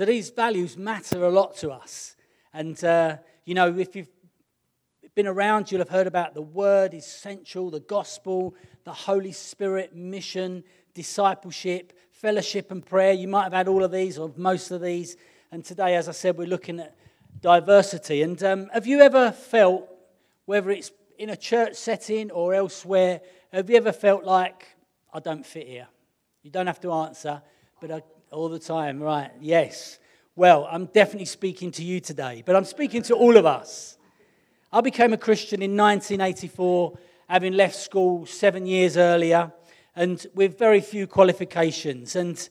So these values matter a lot to us. And, uh, you know, if you've been around, you'll have heard about the word, essential, the gospel, the Holy Spirit, mission, discipleship, fellowship, and prayer. You might have had all of these or most of these. And today, as I said, we're looking at diversity. And um, have you ever felt, whether it's in a church setting or elsewhere, have you ever felt like, I don't fit here? You don't have to answer, but I, all the time, right? Yes. Well, I'm definitely speaking to you today, but I'm speaking to all of us. I became a Christian in 1984, having left school seven years earlier, and with very few qualifications. And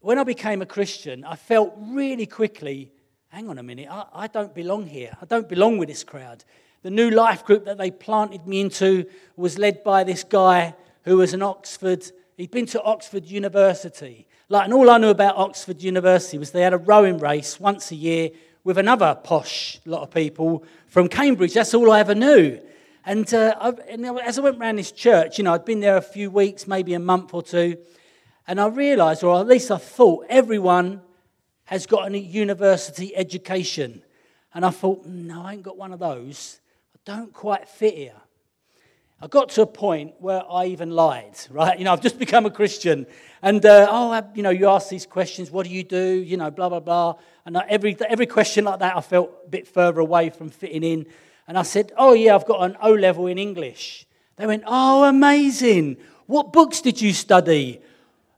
when I became a Christian, I felt really quickly hang on a minute, I, I don't belong here. I don't belong with this crowd. The new life group that they planted me into was led by this guy who was an Oxford, he'd been to Oxford University. Like, and all I knew about Oxford University was they had a rowing race once a year with another posh lot of people from Cambridge. That's all I ever knew. And, uh, I, and as I went around this church, you know, I'd been there a few weeks, maybe a month or two, and I realised, or at least I thought, everyone has got a university education. And I thought, no, I ain't got one of those. I don't quite fit here. I got to a point where I even lied, right? You know, I've just become a Christian. And, uh, oh, you know, you ask these questions, what do you do? You know, blah, blah, blah. And every, every question like that, I felt a bit further away from fitting in. And I said, oh, yeah, I've got an O level in English. They went, oh, amazing. What books did you study?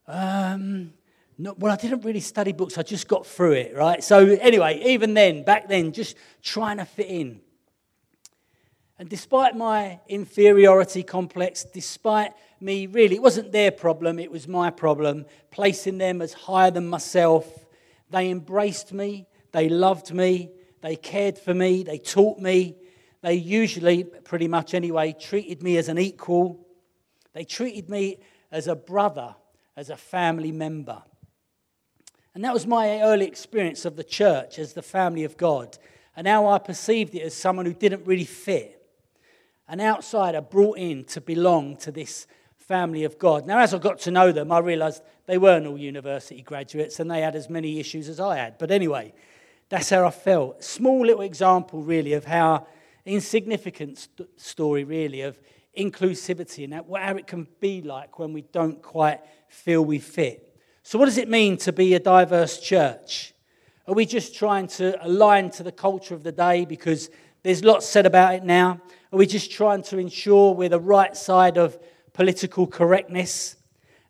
Um, no, well, I didn't really study books, I just got through it, right? So, anyway, even then, back then, just trying to fit in. And despite my inferiority complex, despite me really, it wasn't their problem, it was my problem, placing them as higher than myself, they embraced me, they loved me, they cared for me, they taught me. They usually, pretty much anyway, treated me as an equal. They treated me as a brother, as a family member. And that was my early experience of the church as the family of God. And how I perceived it as someone who didn't really fit, an outsider brought in to belong to this family of God. Now, as I got to know them, I realized they weren't all university graduates and they had as many issues as I had. But anyway, that's how I felt. Small little example, really, of how insignificant st- story, really, of inclusivity and how it can be like when we don't quite feel we fit. So, what does it mean to be a diverse church? Are we just trying to align to the culture of the day because there's lots said about it now? Are we just trying to ensure we're the right side of political correctness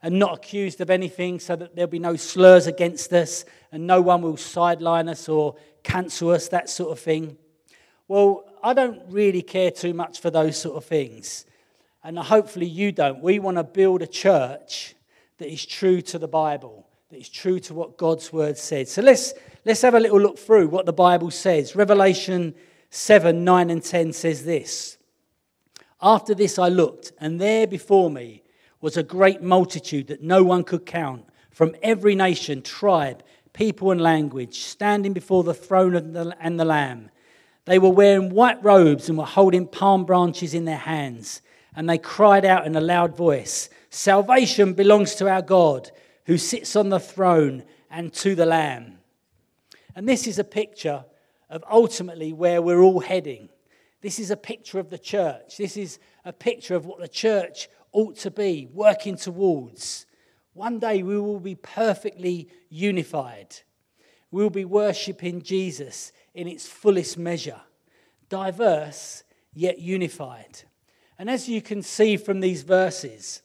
and not accused of anything so that there'll be no slurs against us and no one will sideline us or cancel us, that sort of thing? Well, I don't really care too much for those sort of things. And hopefully you don't. We want to build a church that is true to the Bible, that is true to what God's word says. So let's, let's have a little look through what the Bible says. Revelation 7 9 and 10 says this After this I looked, and there before me was a great multitude that no one could count from every nation, tribe, people, and language, standing before the throne the, and the Lamb. They were wearing white robes and were holding palm branches in their hands, and they cried out in a loud voice. Salvation belongs to our God who sits on the throne and to the Lamb. And this is a picture of ultimately where we're all heading. This is a picture of the church. This is a picture of what the church ought to be, working towards. One day we will be perfectly unified. We will be worshipping Jesus in its fullest measure, diverse yet unified. And as you can see from these verses,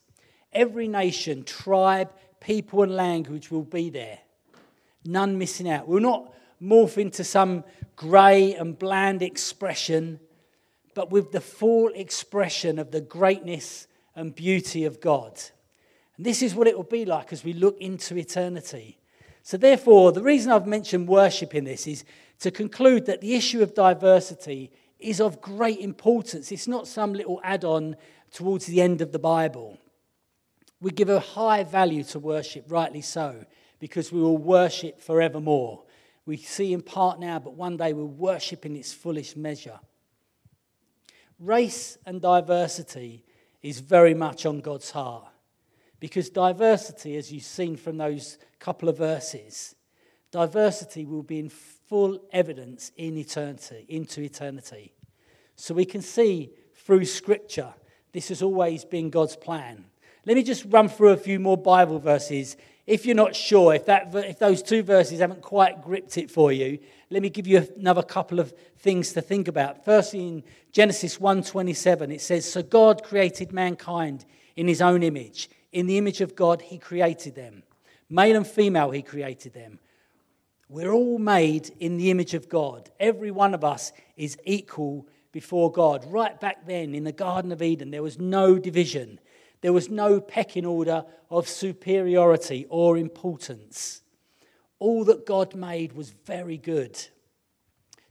Every nation, tribe, people, and language will be there. None missing out. We'll not morph into some grey and bland expression, but with the full expression of the greatness and beauty of God. And this is what it will be like as we look into eternity. So, therefore, the reason I've mentioned worship in this is to conclude that the issue of diversity is of great importance. It's not some little add on towards the end of the Bible. We give a high value to worship, rightly so, because we will worship forevermore. We see in part now, but one day we'll worship in its fullest measure. Race and diversity is very much on God's heart because diversity, as you've seen from those couple of verses, diversity will be in full evidence in eternity, into eternity. So we can see through Scripture this has always been God's plan. Let me just run through a few more Bible verses. If you're not sure, if, that, if those two verses haven't quite gripped it for you, let me give you another couple of things to think about. Firstly, in Genesis 1:27, it says, "So God created mankind in His own image. In the image of God, He created them, male and female. He created them. We're all made in the image of God. Every one of us is equal before God. Right back then in the Garden of Eden, there was no division, there was no pecking order of superiority or importance. All that God made was very good.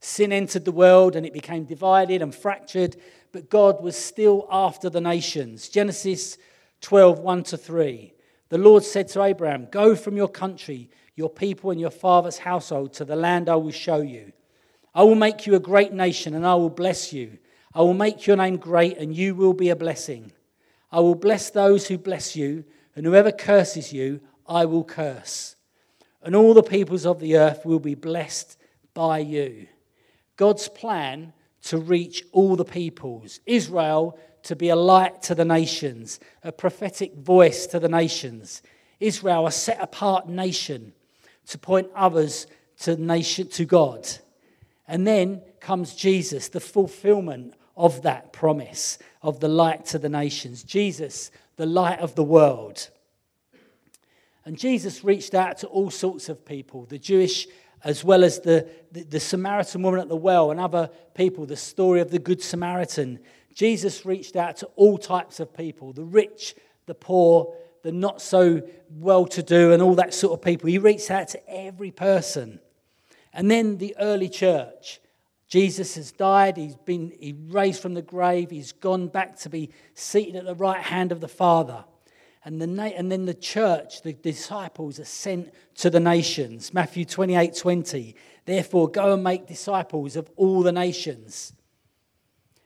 Sin entered the world and it became divided and fractured, but God was still after the nations. Genesis 12 1 to 3. The Lord said to Abraham, Go from your country your people and your father's household to the land I will show you. I will make you a great nation and I will bless you. I will make your name great and you will be a blessing. I will bless those who bless you, and whoever curses you, I will curse. And all the peoples of the earth will be blessed by you. God's plan to reach all the peoples. Israel to be a light to the nations, a prophetic voice to the nations. Israel, a set apart nation to point others to nation to God. And then comes Jesus, the fulfillment of that promise of the light to the nations. Jesus, the light of the world. And Jesus reached out to all sorts of people, the Jewish as well as the, the, the, Samaritan woman at the well and other people, the story of the Good Samaritan. Jesus reached out to all types of people the rich, the poor, the not so well to do, and all that sort of people. He reached out to every person. And then the early church. Jesus has died, he's been he raised from the grave, he's gone back to be seated at the right hand of the Father. And, the, and then the church, the disciples, are sent to the nations. Matthew 28 20. Therefore, go and make disciples of all the nations.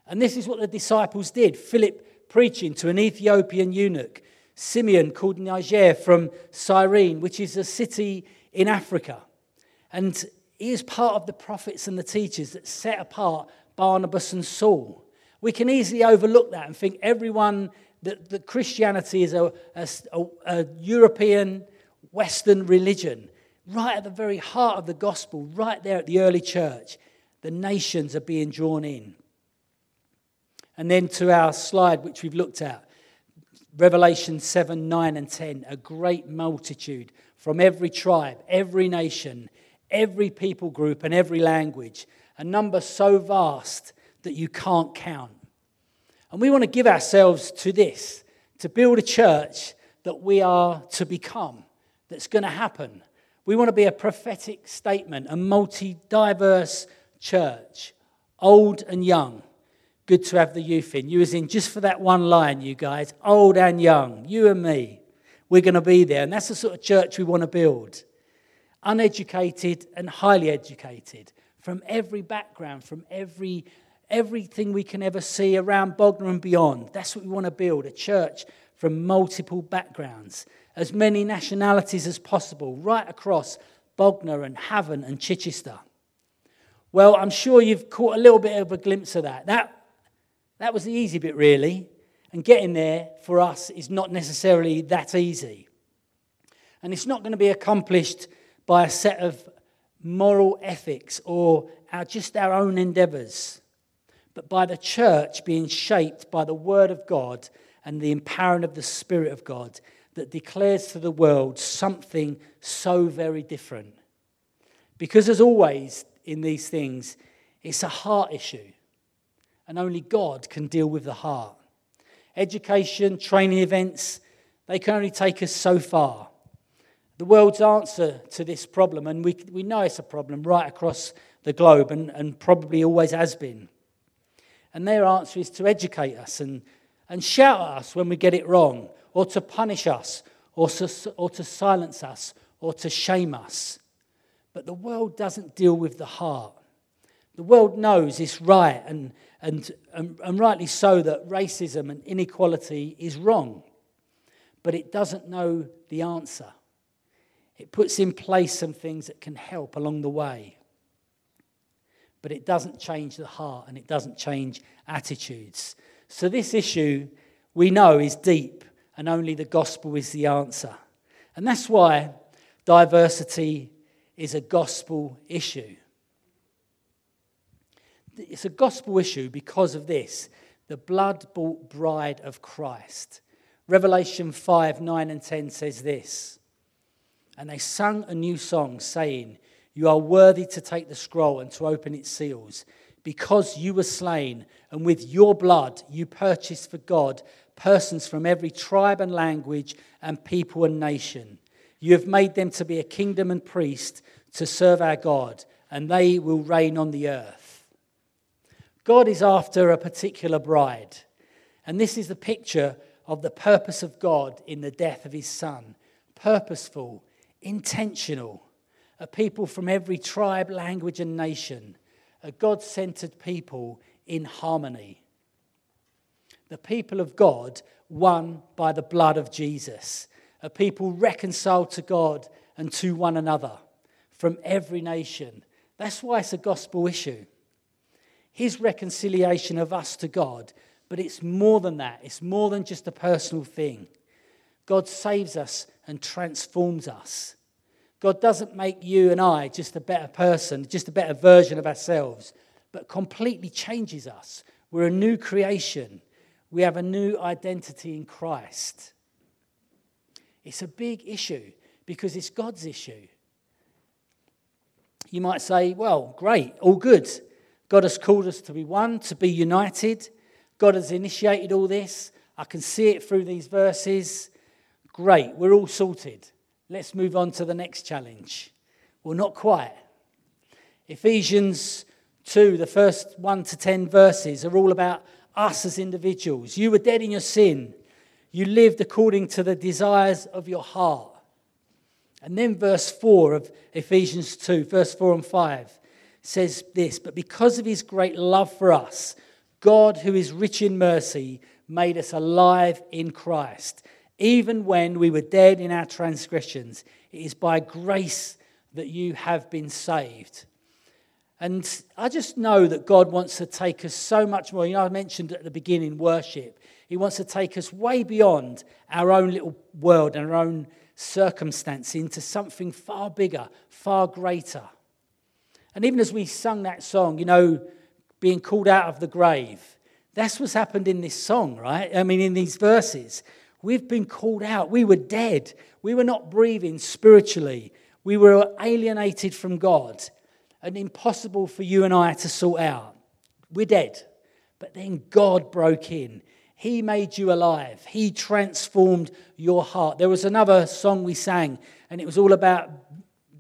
And this is what the disciples did. Philip preaching to an Ethiopian eunuch, Simeon called Niger from Cyrene, which is a city in Africa. And he is part of the prophets and the teachers that set apart Barnabas and Saul. We can easily overlook that and think everyone that, that Christianity is a, a, a European Western religion. Right at the very heart of the gospel, right there at the early church, the nations are being drawn in. And then to our slide, which we've looked at, Revelation 7, 9, and 10, a great multitude from every tribe, every nation, every people group, and every language, a number so vast that you can't count. And we want to give ourselves to this to build a church that we are to become, that's going to happen. We want to be a prophetic statement, a multi diverse church, old and young good to have the youth in. You was in just for that one line, you guys, old and young, you and me. We're going to be there. And that's the sort of church we want to build. Uneducated and highly educated from every background, from every everything we can ever see around Bognor and beyond. That's what we want to build a church from multiple backgrounds, as many nationalities as possible, right across Bognor and Havant and Chichester. Well, I'm sure you've caught a little bit of a glimpse of that. That that was the easy bit, really. And getting there for us is not necessarily that easy. And it's not going to be accomplished by a set of moral ethics or our, just our own endeavors, but by the church being shaped by the Word of God and the empowering of the Spirit of God that declares to the world something so very different. Because, as always in these things, it's a heart issue and only God can deal with the heart. Education, training events, they can only take us so far. The world's answer to this problem, and we, we know it's a problem right across the globe and, and probably always has been. And their answer is to educate us and, and shout at us when we get it wrong, or to punish us, or to, or to silence us, or to shame us. But the world doesn't deal with the heart. The world knows it's right and, and, and, and rightly so that racism and inequality is wrong, but it doesn't know the answer. It puts in place some things that can help along the way. But it doesn't change the heart and it doesn't change attitudes. So, this issue we know is deep, and only the gospel is the answer. And that's why diversity is a gospel issue. It's a gospel issue because of this the blood bought bride of Christ. Revelation 5 9 and 10 says this. And they sung a new song, saying, You are worthy to take the scroll and to open its seals, because you were slain, and with your blood you purchased for God persons from every tribe and language and people and nation. You have made them to be a kingdom and priest to serve our God, and they will reign on the earth. God is after a particular bride, and this is the picture of the purpose of God in the death of his son purposeful, intentional, a people from every tribe, language, and nation, a God centered people in harmony. The people of God won by the blood of Jesus, a people reconciled to God and to one another from every nation. That's why it's a gospel issue. His reconciliation of us to God, but it's more than that, it's more than just a personal thing. God saves us and transforms us. God doesn't make you and I just a better person, just a better version of ourselves, but completely changes us. We're a new creation. We have a new identity in Christ. It's a big issue because it's God's issue. You might say, well, great, all good. God has called us to be one, to be united. God has initiated all this. I can see it through these verses. Great, we're all sorted. Let's move on to the next challenge. Well, not quite. Ephesians 2, the first 1 to 10 verses, are all about us as individuals. You were dead in your sin, you lived according to the desires of your heart. And then verse 4 of Ephesians 2, verse 4 and 5 says this But because of his great love for us, God, who is rich in mercy, made us alive in Christ even when we were dead in our transgressions. It is by grace that you have been saved. And I just know that God wants to take us so much more. You know, I mentioned at the beginning worship. He wants to take us way beyond our own little world and our own circumstance into something far bigger, far greater. And even as we sung that song, you know, being called out of the grave, that's what's happened in this song, right? I mean, in these verses. We've been called out. We were dead. We were not breathing spiritually. We were alienated from God and impossible for you and I to sort out. We're dead. But then God broke in. He made you alive. He transformed your heart. There was another song we sang, and it was all about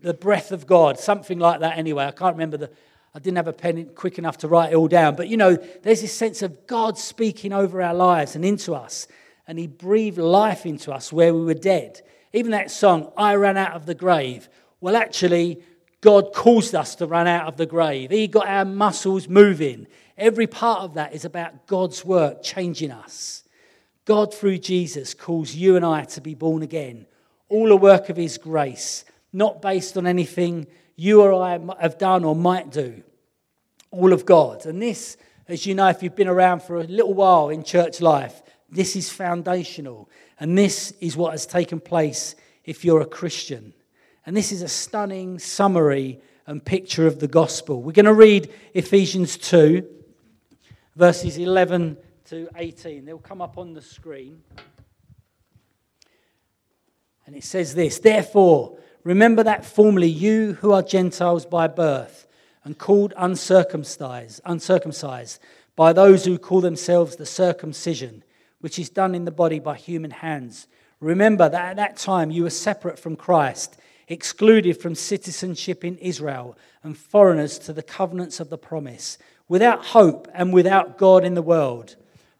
the breath of God, something like that anyway. I can't remember the, I didn't have a pen quick enough to write it all down. But you know, there's this sense of God speaking over our lives and into us and he breathed life into us where we were dead. Even that song, I ran out of the grave. Well, actually, God caused us to run out of the grave. He got our muscles moving. Every part of that is about God's work changing us. God, through Jesus, calls you and I to be born again. All a work of His grace, not based on anything you or I have done or might do. All of God. And this, as you know, if you've been around for a little while in church life, this is foundational. And this is what has taken place if you're a Christian. And this is a stunning summary and picture of the gospel. We're going to read Ephesians 2, verses 11 to 18. They'll come up on the screen. And it says this Therefore, remember that formerly you who are Gentiles by birth and called uncircumcised, uncircumcised by those who call themselves the circumcision which is done in the body by human hands. Remember that at that time you were separate from Christ, excluded from citizenship in Israel, and foreigners to the covenants of the promise, without hope and without God in the world.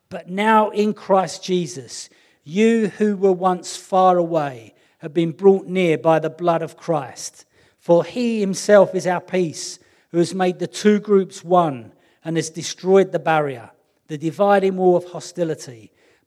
But now in Christ Jesus, you who were once far away have been brought near by the blood of Christ. For he himself is our peace, who has made the two groups one and has destroyed the barrier, the dividing wall of hostility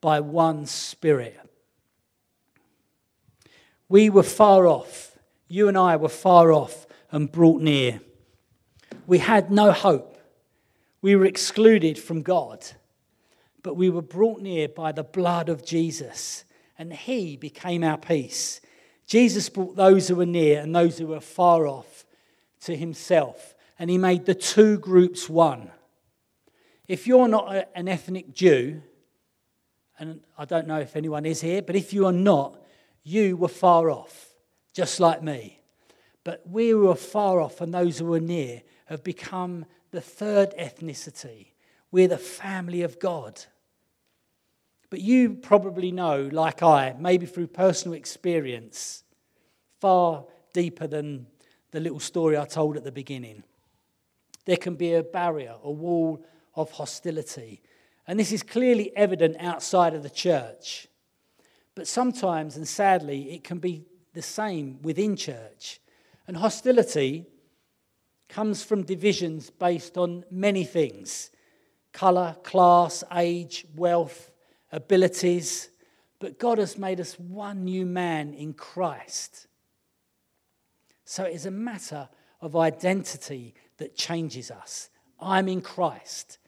by one Spirit. We were far off you and I were far off and brought near. We had no hope. We were excluded from God, but we were brought near by the blood of Jesus, and He became our peace. Jesus brought those who were near and those who were far off to Himself, and He made the two groups one. If you're not an ethnic Jew, and I don't know if anyone is here, but if you are not, you were far off just like me. But we who are far off and those who are near have become the third ethnicity. We're the family of God. But you probably know, like I, maybe through personal experience, far deeper than the little story I told at the beginning. There can be a barrier, a wall of hostility. And this is clearly evident outside of the church. But sometimes, and sadly, it can be the same within church. And hostility comes from divisions based on many things colour, class, age, wealth, abilities. But God has made us one new man in Christ. So it is a matter of identity that changes us. I'm in Christ.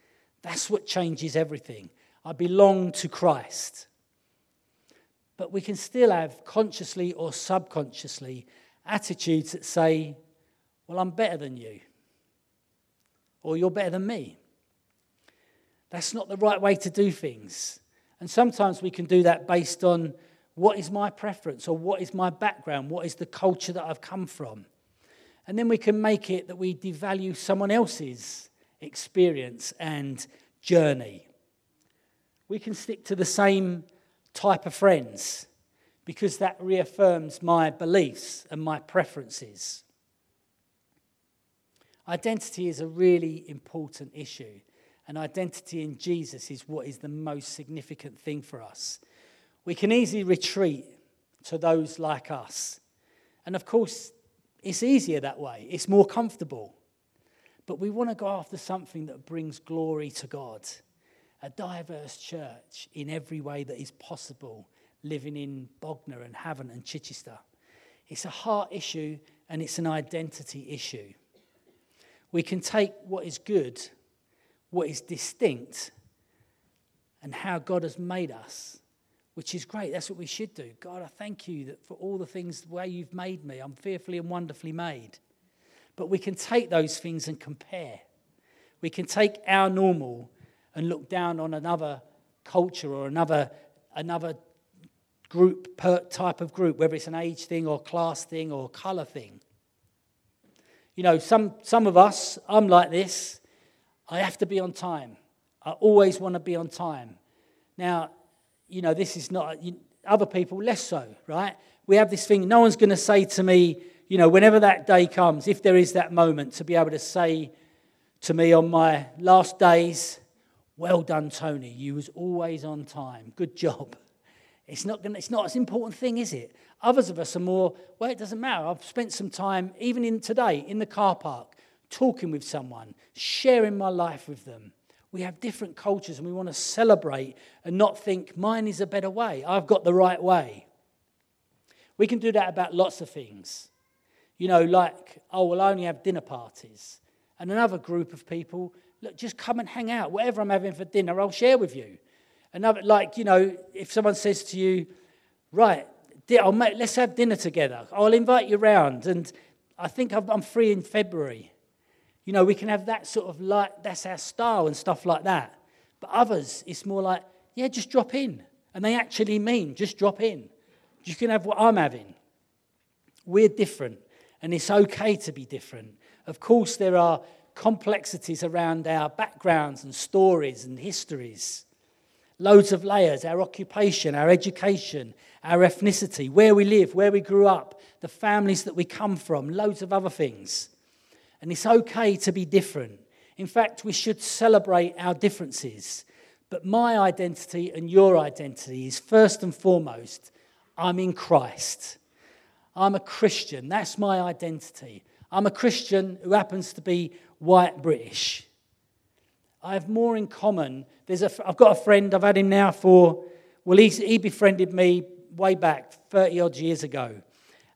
That's what changes everything. I belong to Christ. But we can still have, consciously or subconsciously, attitudes that say, Well, I'm better than you, or you're better than me. That's not the right way to do things. And sometimes we can do that based on what is my preference or what is my background, what is the culture that I've come from. And then we can make it that we devalue someone else's experience and journey. We can stick to the same type of friends because that reaffirms my beliefs and my preferences. Identity is a really important issue, and identity in Jesus is what is the most significant thing for us. We can easily retreat to those like us. And of course, it's easier that way, it's more comfortable. But we want to go after something that brings glory to God a diverse church in every way that is possible, living in Bognor and Havant and Chichester. It's a heart issue and it's an identity issue. We can take what is good, what is distinct, and how God has made us, which is great. That's what we should do. God, I thank you that for all the things, the way you've made me, I'm fearfully and wonderfully made. But we can take those things and compare. We can take our normal and look down on another culture or another, another group, type of group, whether it's an age thing or class thing or color thing. You know, some, some of us, I'm like this, I have to be on time. I always want to be on time. Now, you know, this is not, you, other people less so, right? We have this thing, no one's going to say to me, you know, whenever that day comes, if there is that moment, to be able to say to me on my last days, well done, Tony. You was always on time. Good job. It's not, gonna, it's not an important thing, is it? Others of us are more, well, it doesn't matter. I've spent some time, even in today, in the car park, talking with someone, sharing my life with them. We have different cultures and we want to celebrate and not think mine is a better way. I've got the right way. We can do that about lots of things. You know, like, oh, we'll only have dinner parties. And another group of people Look, just come and hang out. Whatever I'm having for dinner, I'll share with you. Another, like, you know, if someone says to you, right, make, let's have dinner together. I'll invite you round. And I think I'm free in February. You know, we can have that sort of like, that's our style and stuff like that. But others, it's more like, yeah, just drop in. And they actually mean just drop in. You can have what I'm having. We're different, and it's okay to be different. Of course, there are complexities around our backgrounds and stories and histories. Loads of layers our occupation, our education, our ethnicity, where we live, where we grew up. the families that we come from, loads of other things. And it's okay to be different. In fact, we should celebrate our differences. But my identity and your identity is first and foremost I'm in Christ. I'm a Christian. That's my identity. I'm a Christian who happens to be white British. I have more in common. There's a, I've got a friend, I've had him now for, well, he's, he befriended me way back 30 odd years ago.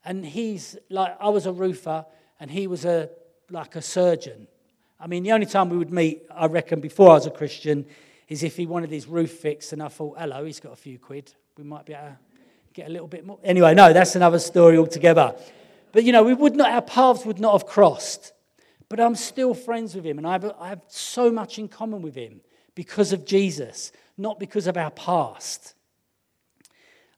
And he's like, I was a roofer and he was a, like a surgeon. I mean, the only time we would meet, I reckon, before I was a Christian, is if he wanted his roof fixed and I thought, hello, he's got a few quid. We might be able to get a little bit more. Anyway, no, that's another story altogether. But, you know, we would not, our paths would not have crossed. But I'm still friends with him, and I have, I have so much in common with him because of Jesus, not because of our past.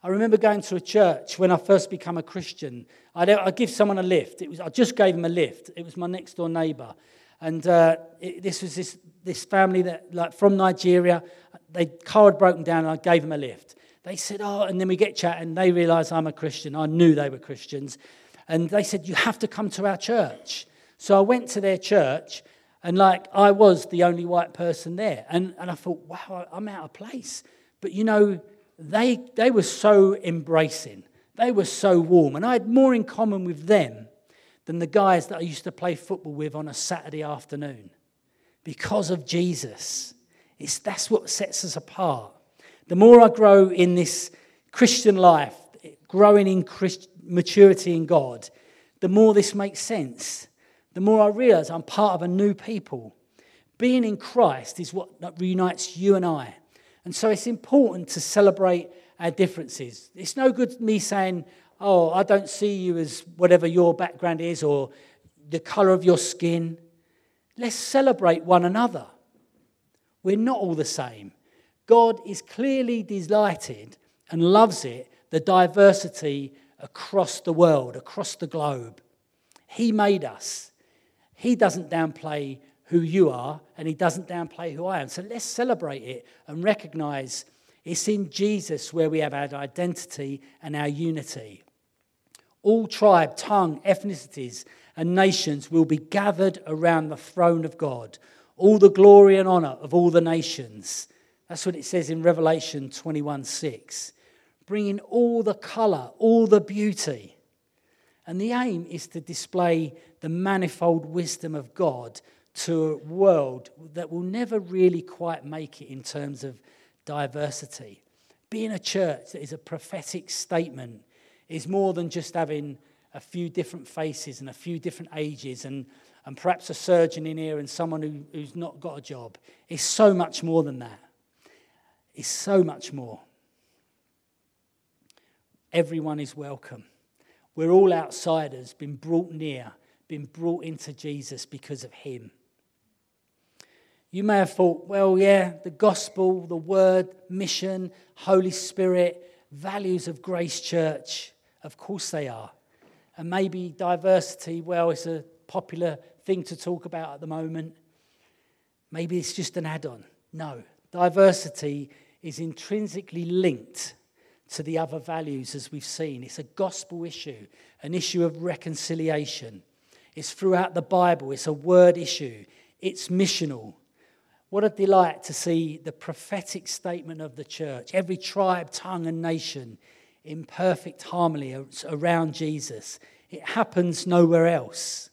I remember going to a church when I first became a Christian. I'd give someone a lift. It was, I just gave him a lift. It was my next door neighbor. And uh, it, this was this, this family that, like, from Nigeria. their car had broken down, and I gave them a lift. They said, "Oh," and then we get chatting. They realised I'm a Christian. I knew they were Christians, and they said, "You have to come to our church." So I went to their church, and like I was the only white person there. And, and I thought, wow, I'm out of place. But you know, they, they were so embracing, they were so warm. And I had more in common with them than the guys that I used to play football with on a Saturday afternoon because of Jesus. It's, that's what sets us apart. The more I grow in this Christian life, growing in Christ, maturity in God, the more this makes sense the more I realize I'm part of a new people. Being in Christ is what reunites you and I. And so it's important to celebrate our differences. It's no good me saying, oh, I don't see you as whatever your background is or the color of your skin. Let's celebrate one another. We're not all the same. God is clearly delighted and loves it, the diversity across the world, across the globe. He made us. He doesn't downplay who you are, and he doesn't downplay who I am. So let's celebrate it and recognize it's in Jesus where we have our identity and our unity. All tribe, tongue, ethnicities, and nations will be gathered around the throne of God. All the glory and honor of all the nations. That's what it says in Revelation 21 6. Bringing all the color, all the beauty. And the aim is to display the manifold wisdom of God to a world that will never really quite make it in terms of diversity. Being a church that is a prophetic statement is more than just having a few different faces and a few different ages and, and perhaps a surgeon in here and someone who, who's not got a job. It's so much more than that. It's so much more. Everyone is welcome. We're all outsiders, been brought near, been brought into Jesus because of him. You may have thought, well, yeah, the gospel, the word, mission, Holy Spirit, values of Grace Church, of course they are. And maybe diversity, well, it's a popular thing to talk about at the moment. Maybe it's just an add on. No, diversity is intrinsically linked to the other values as we've seen. It's a gospel issue, an issue of reconciliation. It's throughout the Bible, it's a word issue, it's missional. What a delight to see the prophetic statement of the church, every tribe, tongue, and nation in perfect harmony around Jesus. It happens nowhere else.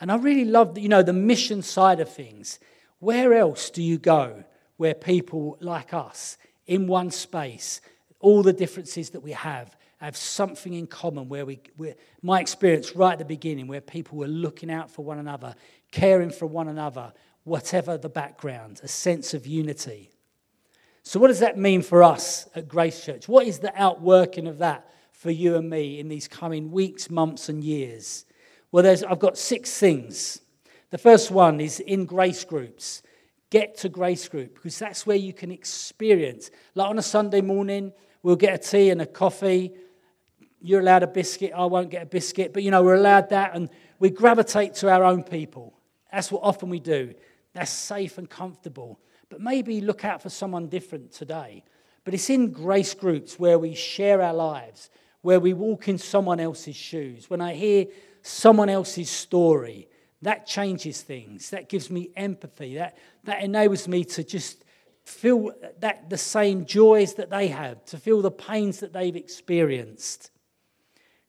And I really love, you know, the mission side of things. Where else do you go where people like us in one space all the differences that we have have something in common where we, my experience right at the beginning, where people were looking out for one another, caring for one another, whatever the background, a sense of unity. So, what does that mean for us at Grace Church? What is the outworking of that for you and me in these coming weeks, months, and years? Well, there's, I've got six things. The first one is in grace groups. Get to grace group because that's where you can experience, like on a Sunday morning, We'll get a tea and a coffee. You're allowed a biscuit. I won't get a biscuit. But, you know, we're allowed that. And we gravitate to our own people. That's what often we do. That's safe and comfortable. But maybe look out for someone different today. But it's in grace groups where we share our lives, where we walk in someone else's shoes, when I hear someone else's story, that changes things. That gives me empathy. That, that enables me to just feel that the same joys that they have, to feel the pains that they've experienced.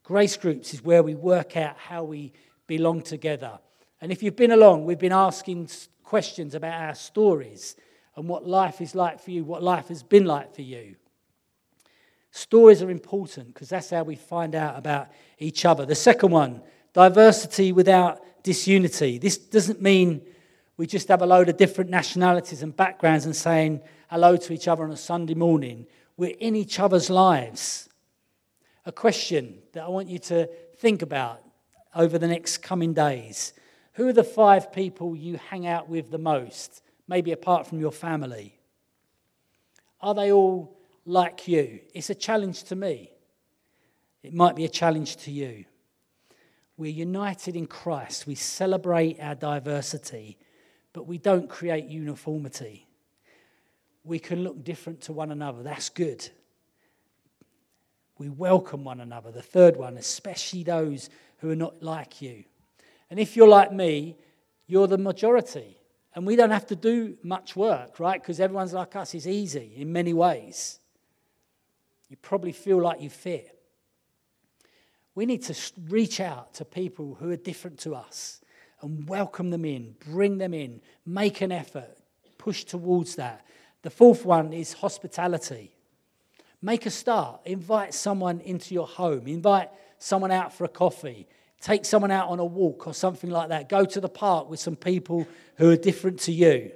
Grace groups is where we work out how we belong together. And if you've been along, we've been asking questions about our stories and what life is like for you, what life has been like for you. Stories are important because that's how we find out about each other. The second one, diversity without disunity. This doesn't mean we just have a load of different nationalities and backgrounds and saying hello to each other on a Sunday morning. We're in each other's lives. A question that I want you to think about over the next coming days. Who are the five people you hang out with the most, maybe apart from your family? Are they all like you? It's a challenge to me. It might be a challenge to you. We're united in Christ. We celebrate our diversity, but we don't create uniformity. We can look different to one another. That's good. We welcome one another. The third one, especially those who are not like you. And if you're like me, you're the majority. And we don't have to do much work, right? Because everyone's like us is easy in many ways. You probably feel like you fit. We need to reach out to people who are different to us and welcome them in, bring them in, make an effort, push towards that. The fourth one is hospitality. Make a start. Invite someone into your home. Invite someone out for a coffee. Take someone out on a walk or something like that. Go to the park with some people who are different to you.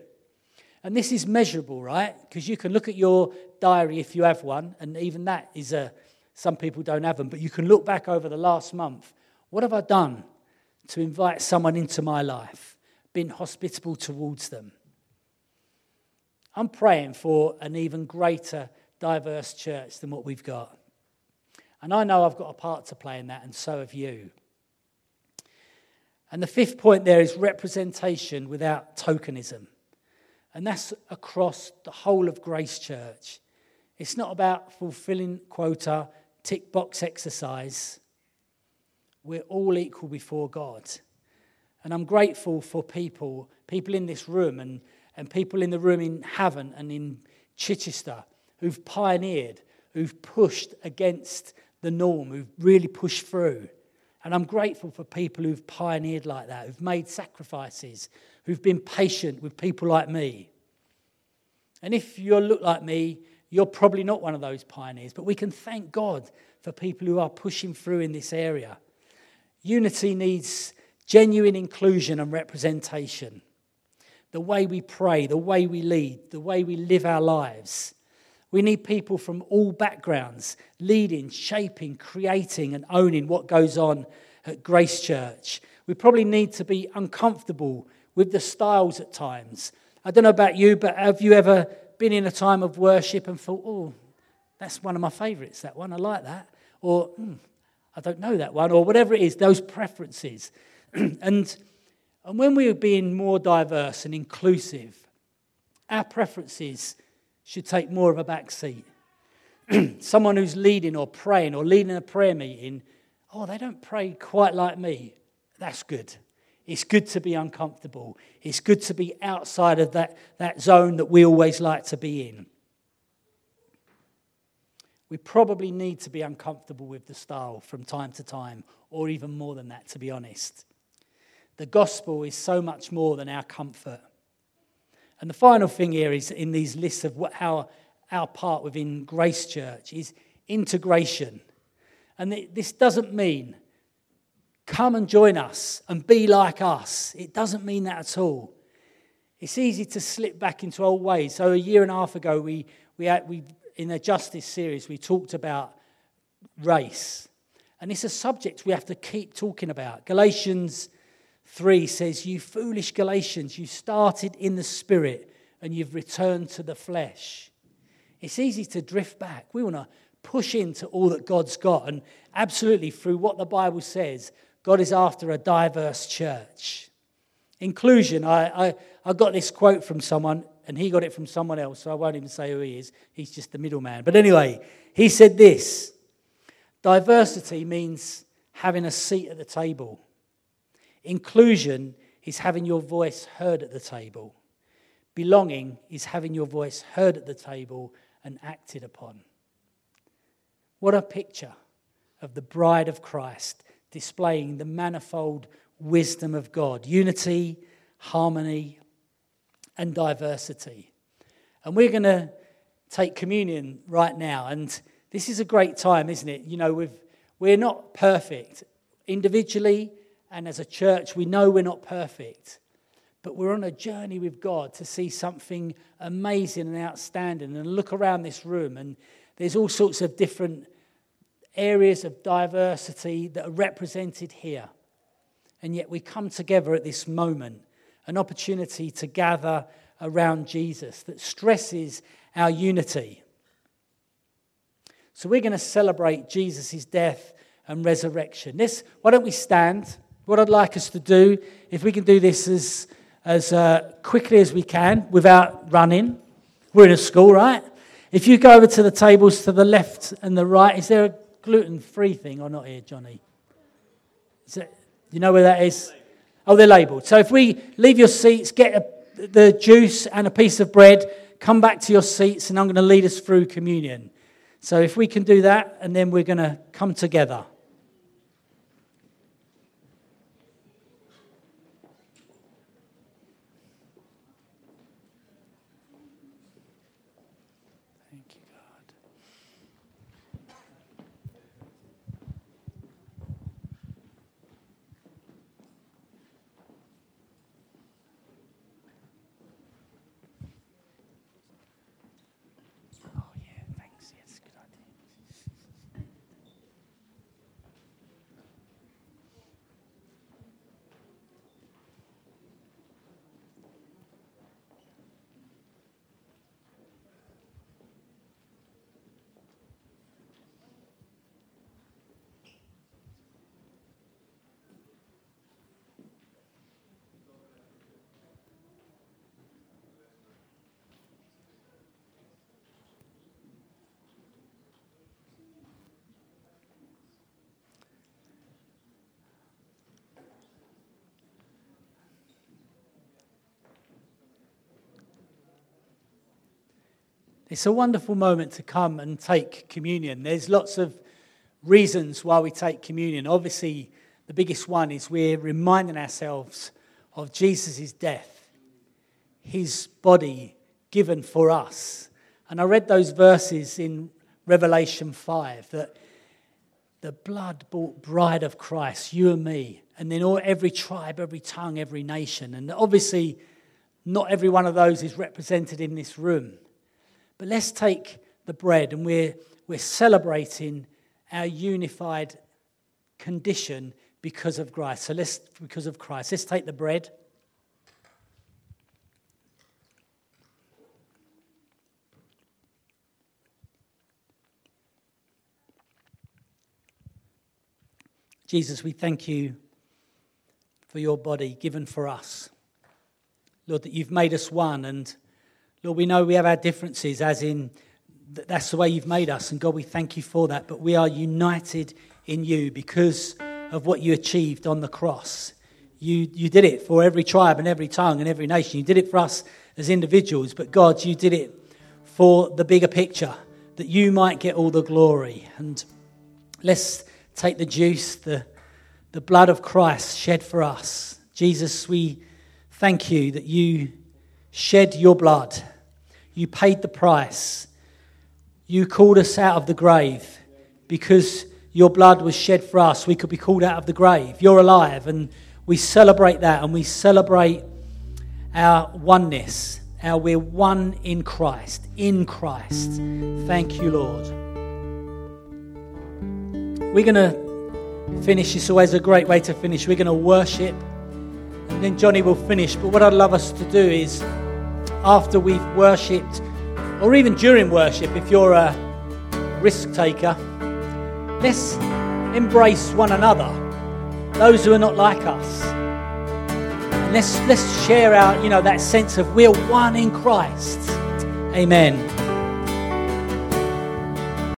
And this is measurable, right? Because you can look at your diary if you have one, and even that is a, some people don't have them, but you can look back over the last month. What have I done to invite someone into my life? Been hospitable towards them. I'm praying for an even greater diverse church than what we've got. And I know I've got a part to play in that, and so have you. And the fifth point there is representation without tokenism. And that's across the whole of Grace Church. It's not about fulfilling quota, tick box exercise. We're all equal before God. And I'm grateful for people, people in this room and, and people in the room in Havant and in Chichester who've pioneered, who've pushed against the norm, who've really pushed through. And I'm grateful for people who've pioneered like that, who've made sacrifices, who've been patient with people like me. And if you look like me, you're probably not one of those pioneers, but we can thank God for people who are pushing through in this area. Unity needs genuine inclusion and representation. The way we pray, the way we lead, the way we live our lives. We need people from all backgrounds leading, shaping, creating, and owning what goes on at Grace Church. We probably need to be uncomfortable with the styles at times. I don't know about you, but have you ever been in a time of worship and thought, oh, that's one of my favorites, that one, I like that. Or, mm, I don't know that one, or whatever it is, those preferences. and, and when we are being more diverse and inclusive, our preferences should take more of a back seat. Someone who's leading or praying or leading a prayer meeting, oh, they don't pray quite like me. That's good. It's good to be uncomfortable. It's good to be outside of that, that zone that we always like to be in. We probably need to be uncomfortable with the style from time to time, or even more than that, to be honest. The gospel is so much more than our comfort. And the final thing here is in these lists of what, how our part within Grace Church is integration. And this doesn't mean come and join us and be like us. It doesn't mean that at all. It's easy to slip back into old ways. So, a year and a half ago, we, we, had, we in the Justice series, we talked about race. And it's a subject we have to keep talking about. Galatians 3 says, You foolish Galatians, you started in the spirit and you've returned to the flesh. It's easy to drift back. We want to push into all that God's got. And absolutely, through what the Bible says, God is after a diverse church. Inclusion, I, I, I got this quote from someone, and he got it from someone else, so I won't even say who he is. He's just the middleman. But anyway, he said this Diversity means having a seat at the table. Inclusion is having your voice heard at the table. Belonging is having your voice heard at the table and acted upon. What a picture of the bride of Christ displaying the manifold wisdom of God unity, harmony, and diversity. And we're going to take communion right now. And this is a great time, isn't it? You know, we've, we're not perfect. Individually and as a church, we know we're not perfect. But we're on a journey with God to see something amazing and outstanding. And look around this room, and there's all sorts of different areas of diversity that are represented here. And yet we come together at this moment, an opportunity to gather around Jesus that stresses our unity. So we're going to celebrate Jesus' death and resurrection. This, why don't we stand? What I'd like us to do, if we can do this as, as uh, quickly as we can without running. We're in a school, right? If you go over to the tables to the left and the right, is there a gluten free thing or not here, Johnny? It, you know where that is? Oh, they're labelled. So if we leave your seats, get a, the juice and a piece of bread, come back to your seats, and I'm going to lead us through communion. So if we can do that, and then we're going to come together. It's a wonderful moment to come and take communion. There's lots of reasons why we take communion. Obviously, the biggest one is we're reminding ourselves of Jesus' death, his body given for us. And I read those verses in Revelation 5 that the blood bought bride of Christ, you and me, and then all, every tribe, every tongue, every nation. And obviously, not every one of those is represented in this room. But let's take the bread and we're, we're celebrating our unified condition because of Christ. So let's, because of Christ, let's take the bread. Jesus, we thank you for your body given for us. Lord, that you've made us one and Lord, we know we have our differences, as in that's the way you've made us. And God, we thank you for that. But we are united in you because of what you achieved on the cross. You, you did it for every tribe and every tongue and every nation. You did it for us as individuals. But God, you did it for the bigger picture, that you might get all the glory. And let's take the juice, the, the blood of Christ shed for us. Jesus, we thank you that you shed your blood you paid the price. You called us out of the grave because your blood was shed for us. We could be called out of the grave. You're alive, and we celebrate that, and we celebrate our oneness, our we're one in Christ, in Christ. Thank you, Lord. We're going to finish. It's always a great way to finish. We're going to worship, and then Johnny will finish. But what I'd love us to do is after we've worshipped, or even during worship, if you're a risk taker, let's embrace one another, those who are not like us. And let's, let's share out, you know, that sense of we're one in Christ. Amen.